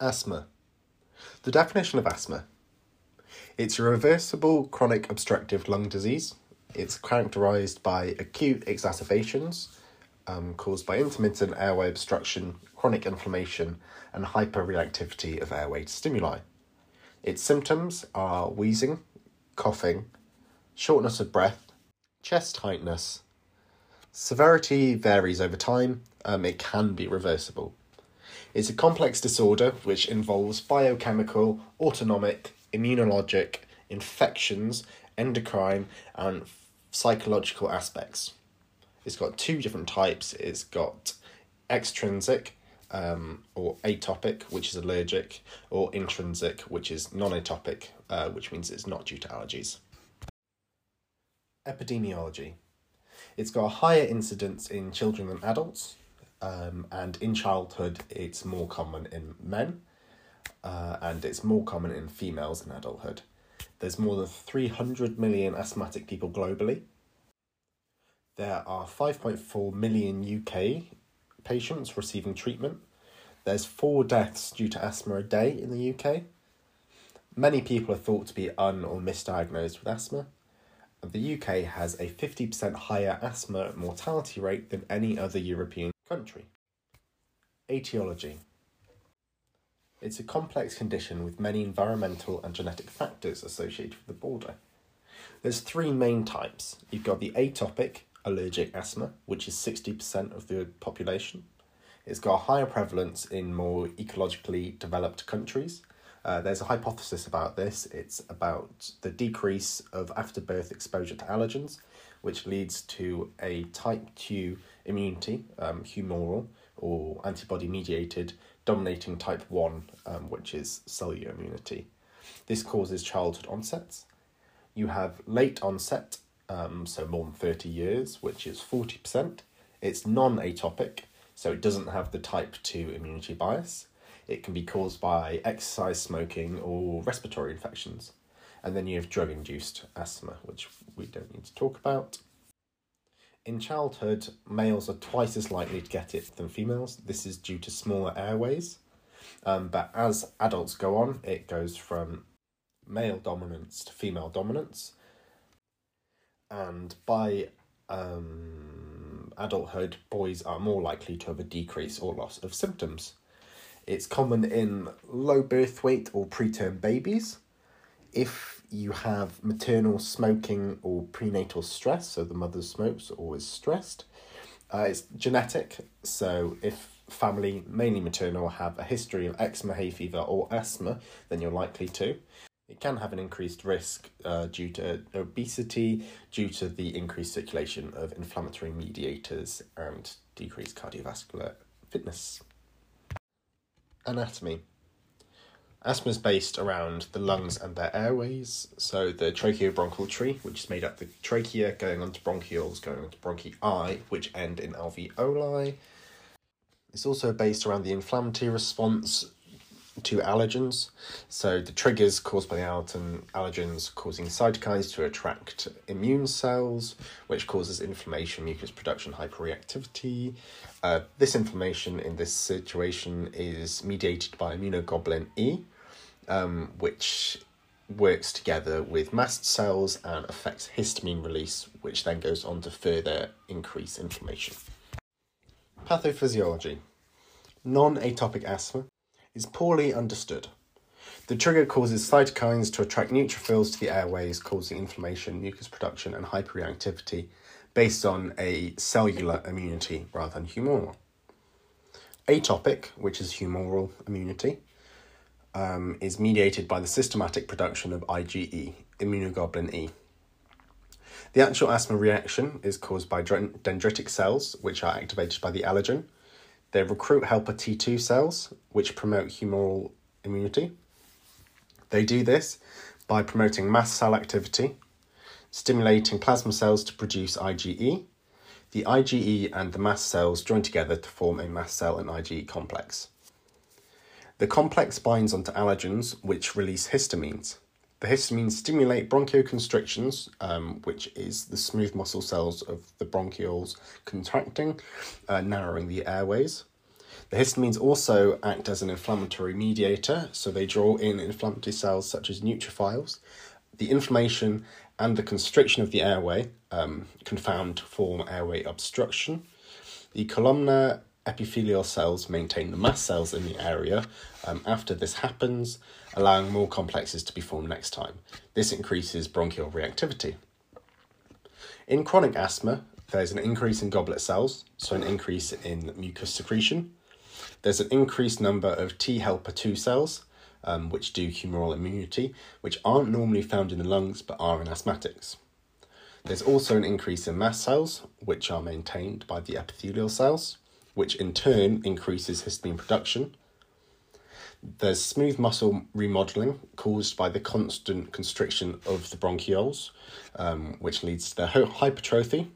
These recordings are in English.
Asthma. The definition of asthma it's a reversible chronic obstructive lung disease. It's characterized by acute exacerbations um, caused by intermittent airway obstruction, chronic inflammation, and hyperreactivity of airway stimuli. Its symptoms are wheezing, coughing, shortness of breath, chest tightness. Severity varies over time, um, it can be reversible. It's a complex disorder which involves biochemical, autonomic, immunologic, infections, endocrine, and psychological aspects. It's got two different types. It's got extrinsic um, or atopic, which is allergic, or intrinsic, which is non atopic, uh, which means it's not due to allergies. Epidemiology. It's got a higher incidence in children than adults, um, and in childhood, it's more common in men, uh, and it's more common in females in adulthood. There's more than 300 million asthmatic people globally. There are 5.4 million UK patients receiving treatment. There's four deaths due to asthma a day in the UK. Many people are thought to be un or misdiagnosed with asthma. The UK has a 50% higher asthma mortality rate than any other European country. Etiology It's a complex condition with many environmental and genetic factors associated with the border. There's three main types. You've got the atopic allergic asthma, which is 60% of the population. It's got a higher prevalence in more ecologically developed countries. Uh, there's a hypothesis about this. It's about the decrease of afterbirth exposure to allergens, which leads to a type 2 immunity, um, humoral or antibody mediated, dominating type 1, um, which is cellular immunity. This causes childhood onsets. You have late onset, um, so more than 30 years, which is 40%. It's non atopic, so it doesn't have the type 2 immunity bias. It can be caused by exercise, smoking, or respiratory infections. And then you have drug induced asthma, which we don't need to talk about. In childhood, males are twice as likely to get it than females. This is due to smaller airways. Um, but as adults go on, it goes from male dominance to female dominance. And by um, adulthood, boys are more likely to have a decrease or loss of symptoms. It's common in low birth weight or preterm babies. If you have maternal smoking or prenatal stress, so the mother smokes or is stressed, uh, it's genetic. So if family, mainly maternal, have a history of eczema, hay fever, or asthma, then you're likely to. It can have an increased risk uh, due to obesity, due to the increased circulation of inflammatory mediators, and decreased cardiovascular fitness. Anatomy. Asthma is based around the lungs and their airways. So the tracheobronchial tree, which is made up the trachea going onto bronchioles, going onto bronchi, which end in alveoli. It's also based around the inflammatory response to allergens. So the triggers caused by the allergen, allergens causing cytokines to attract immune cells, which causes inflammation, mucus production, hyperreactivity. Uh, this inflammation in this situation is mediated by immunoglobulin E, um, which works together with mast cells and affects histamine release, which then goes on to further increase inflammation. Pathophysiology. Non atopic asthma is poorly understood. The trigger causes cytokines to attract neutrophils to the airways, causing inflammation, mucus production, and hyperreactivity based on a cellular immunity rather than humoral. Atopic, which is humoral immunity, um, is mediated by the systematic production of IgE, immunoglobulin E. The actual asthma reaction is caused by dendritic cells, which are activated by the allergen, they recruit helper T2 cells, which promote humoral immunity. They do this by promoting mast cell activity, stimulating plasma cells to produce IgE. The IgE and the mast cells join together to form a mast cell and IgE complex. The complex binds onto allergens, which release histamines. The histamines stimulate bronchoconstrictions, um, which is the smooth muscle cells of the bronchioles contracting, uh, narrowing the airways. The histamines also act as an inflammatory mediator, so they draw in inflammatory cells such as neutrophils. The inflammation and the constriction of the airway um, confound form airway obstruction. The columnar epithelial cells maintain the mast cells in the area um, after this happens, allowing more complexes to be formed next time. This increases bronchial reactivity. In chronic asthma, there's an increase in goblet cells, so an increase in mucus secretion. There's an increased number of T helper 2 cells, um, which do humoral immunity, which aren't normally found in the lungs but are in asthmatics. There's also an increase in mast cells, which are maintained by the epithelial cells, which in turn increases histamine production. There's smooth muscle remodeling caused by the constant constriction of the bronchioles, um, which leads to their hypertrophy,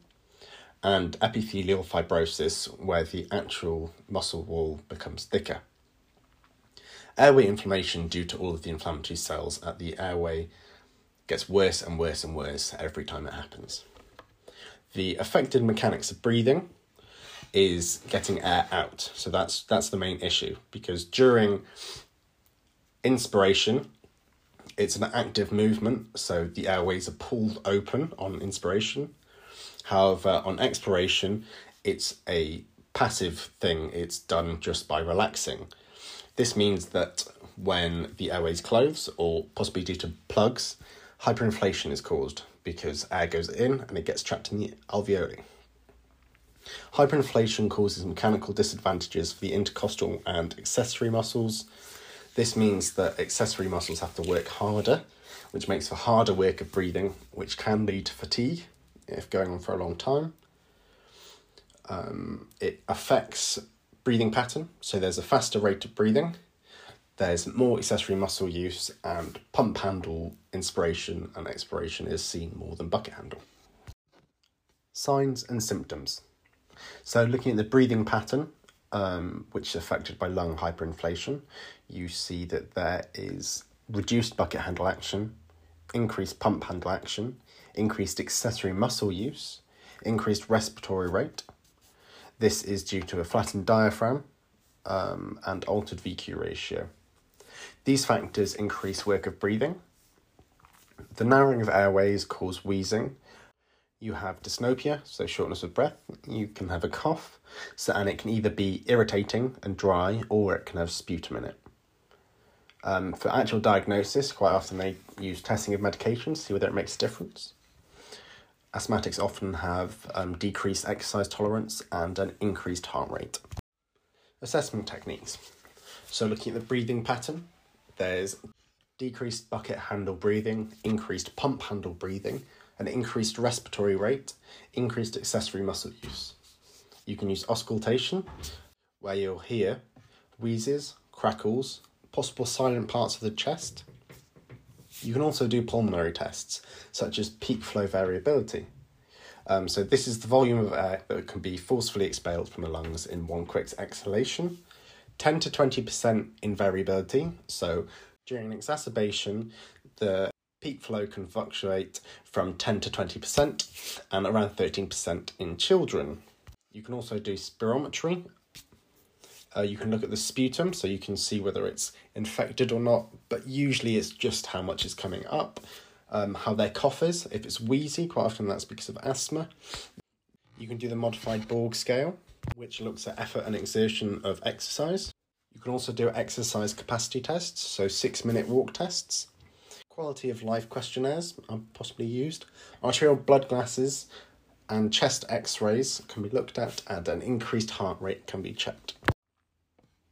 and epithelial fibrosis, where the actual muscle wall becomes thicker. Airway inflammation, due to all of the inflammatory cells at the airway, gets worse and worse and worse every time it happens. The affected mechanics of breathing is getting air out. So that's that's the main issue because during inspiration, it's an active movement, so the airways are pulled open on inspiration. However, on expiration, it's a passive thing, it's done just by relaxing. This means that when the airways close, or possibly due to plugs, hyperinflation is caused because air goes in and it gets trapped in the alveoli. Hyperinflation causes mechanical disadvantages for the intercostal and accessory muscles. This means that accessory muscles have to work harder, which makes for harder work of breathing, which can lead to fatigue if going on for a long time. Um, it affects breathing pattern, so there's a faster rate of breathing, there's more accessory muscle use, and pump handle inspiration and expiration is seen more than bucket handle. Signs and symptoms. So, looking at the breathing pattern, um, which is affected by lung hyperinflation, you see that there is reduced bucket handle action, increased pump handle action, increased accessory muscle use, increased respiratory rate. This is due to a flattened diaphragm um, and altered VQ ratio. These factors increase work of breathing. The narrowing of airways cause wheezing. You have dyspnoea, so shortness of breath. You can have a cough, so and it can either be irritating and dry, or it can have sputum in it. Um, for actual diagnosis, quite often they use testing of medications, see whether it makes a difference asthmatics often have um, decreased exercise tolerance and an increased heart rate. Assessment techniques. So, looking at the breathing pattern, there's decreased bucket handle breathing, increased pump handle breathing, an increased respiratory rate, increased accessory muscle use. You can use auscultation, where you'll hear wheezes, crackles, possible silent parts of the chest, you can also do pulmonary tests, such as peak flow variability. Um, so, this is the volume of air that can be forcefully expelled from the lungs in one quick exhalation. 10 to 20% in variability. So, during an exacerbation, the peak flow can fluctuate from 10 to 20% and around 13% in children. You can also do spirometry, uh, you can look at the sputum, so you can see whether it's infected or not, but usually it's just how much is coming up. Um, how their cough is. If it's wheezy, quite often that's because of asthma. You can do the modified Borg scale, which looks at effort and exertion of exercise. You can also do exercise capacity tests, so six minute walk tests. Quality of life questionnaires are possibly used. Arterial blood gases and chest x rays can be looked at, and an increased heart rate can be checked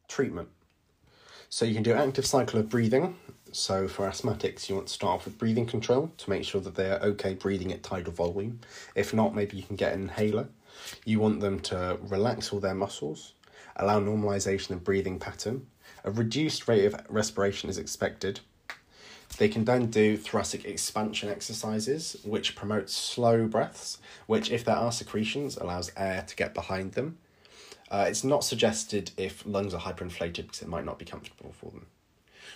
treatment. So you can do active cycle of breathing. So for asthmatics, you want to start off with breathing control to make sure that they are okay breathing at tidal volume. If not, maybe you can get an inhaler. You want them to relax all their muscles, allow normalization of breathing pattern. A reduced rate of respiration is expected. They can then do thoracic expansion exercises, which promotes slow breaths, which, if there are secretions, allows air to get behind them uh, it's not suggested if lungs are hyperinflated because it might not be comfortable for them.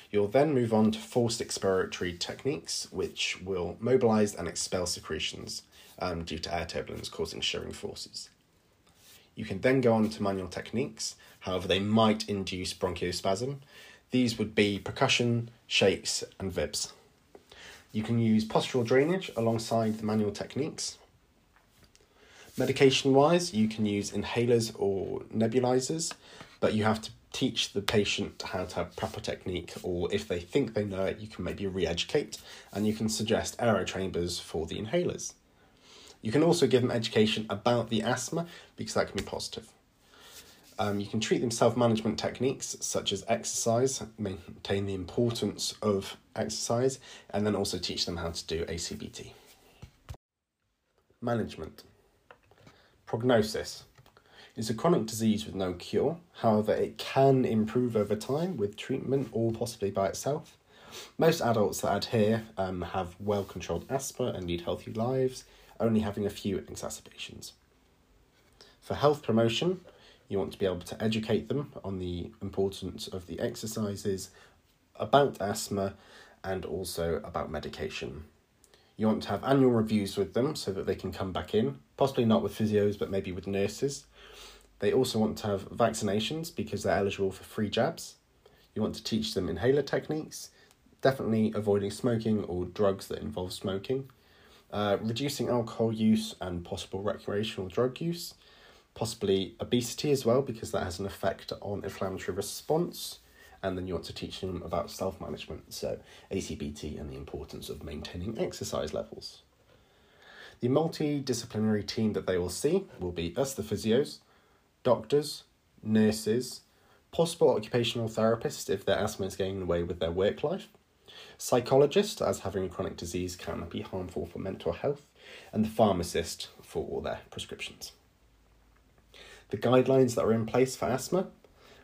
You'll then move on to forced expiratory techniques, which will mobilize and expel secretions um, due to air turbulence causing shearing forces. You can then go on to manual techniques. However, they might induce bronchospasm. These would be percussion, shakes, and vibs. You can use postural drainage alongside the manual techniques. Medication wise, you can use inhalers or nebulizers, but you have to teach the patient how to have proper technique, or if they think they know it, you can maybe re educate and you can suggest AeroChambers for the inhalers. You can also give them education about the asthma because that can be positive. Um, you can treat them self management techniques such as exercise, maintain the importance of exercise, and then also teach them how to do ACBT. Management. Prognosis is a chronic disease with no cure. However, it can improve over time with treatment or possibly by itself. Most adults that adhere um, have well controlled asthma and lead healthy lives, only having a few exacerbations. For health promotion, you want to be able to educate them on the importance of the exercises, about asthma, and also about medication. You want to have annual reviews with them so that they can come back in, possibly not with physios, but maybe with nurses. They also want to have vaccinations because they're eligible for free jabs. You want to teach them inhaler techniques, definitely avoiding smoking or drugs that involve smoking, uh, reducing alcohol use and possible recreational drug use, possibly obesity as well, because that has an effect on inflammatory response and then you want to teach them about self management, so ACBT and the importance of maintaining exercise levels. The multidisciplinary team that they will see will be us, the physios, doctors, nurses, possible occupational therapists if their asthma is getting in the way with their work life, psychologists, as having a chronic disease can be harmful for mental health, and the pharmacist for all their prescriptions. The guidelines that are in place for asthma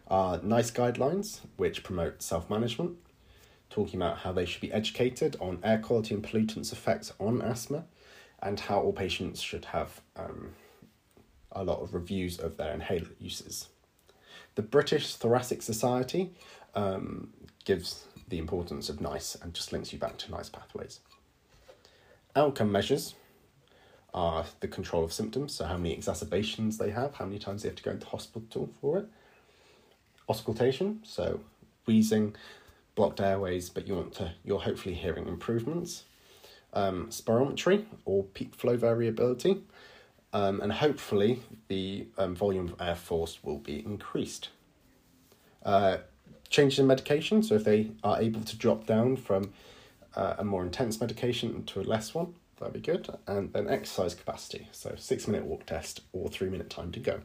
are NICE guidelines, which promote self management, talking about how they should be educated on air quality and pollutants effects on asthma, and how all patients should have um, a lot of reviews of their inhaler uses. The British Thoracic Society um, gives the importance of NICE and just links you back to NICE pathways. Outcome measures are the control of symptoms, so how many exacerbations they have, how many times they have to go into hospital for it auscultation, so wheezing, blocked airways, but you want to you're hopefully hearing improvements. Um, spirometry or peak flow variability, um, and hopefully the um, volume of air forced will be increased. Uh, changes in medication, so if they are able to drop down from uh, a more intense medication to a less one, that'd be good. And then exercise capacity, so six minute walk test or three minute time to go.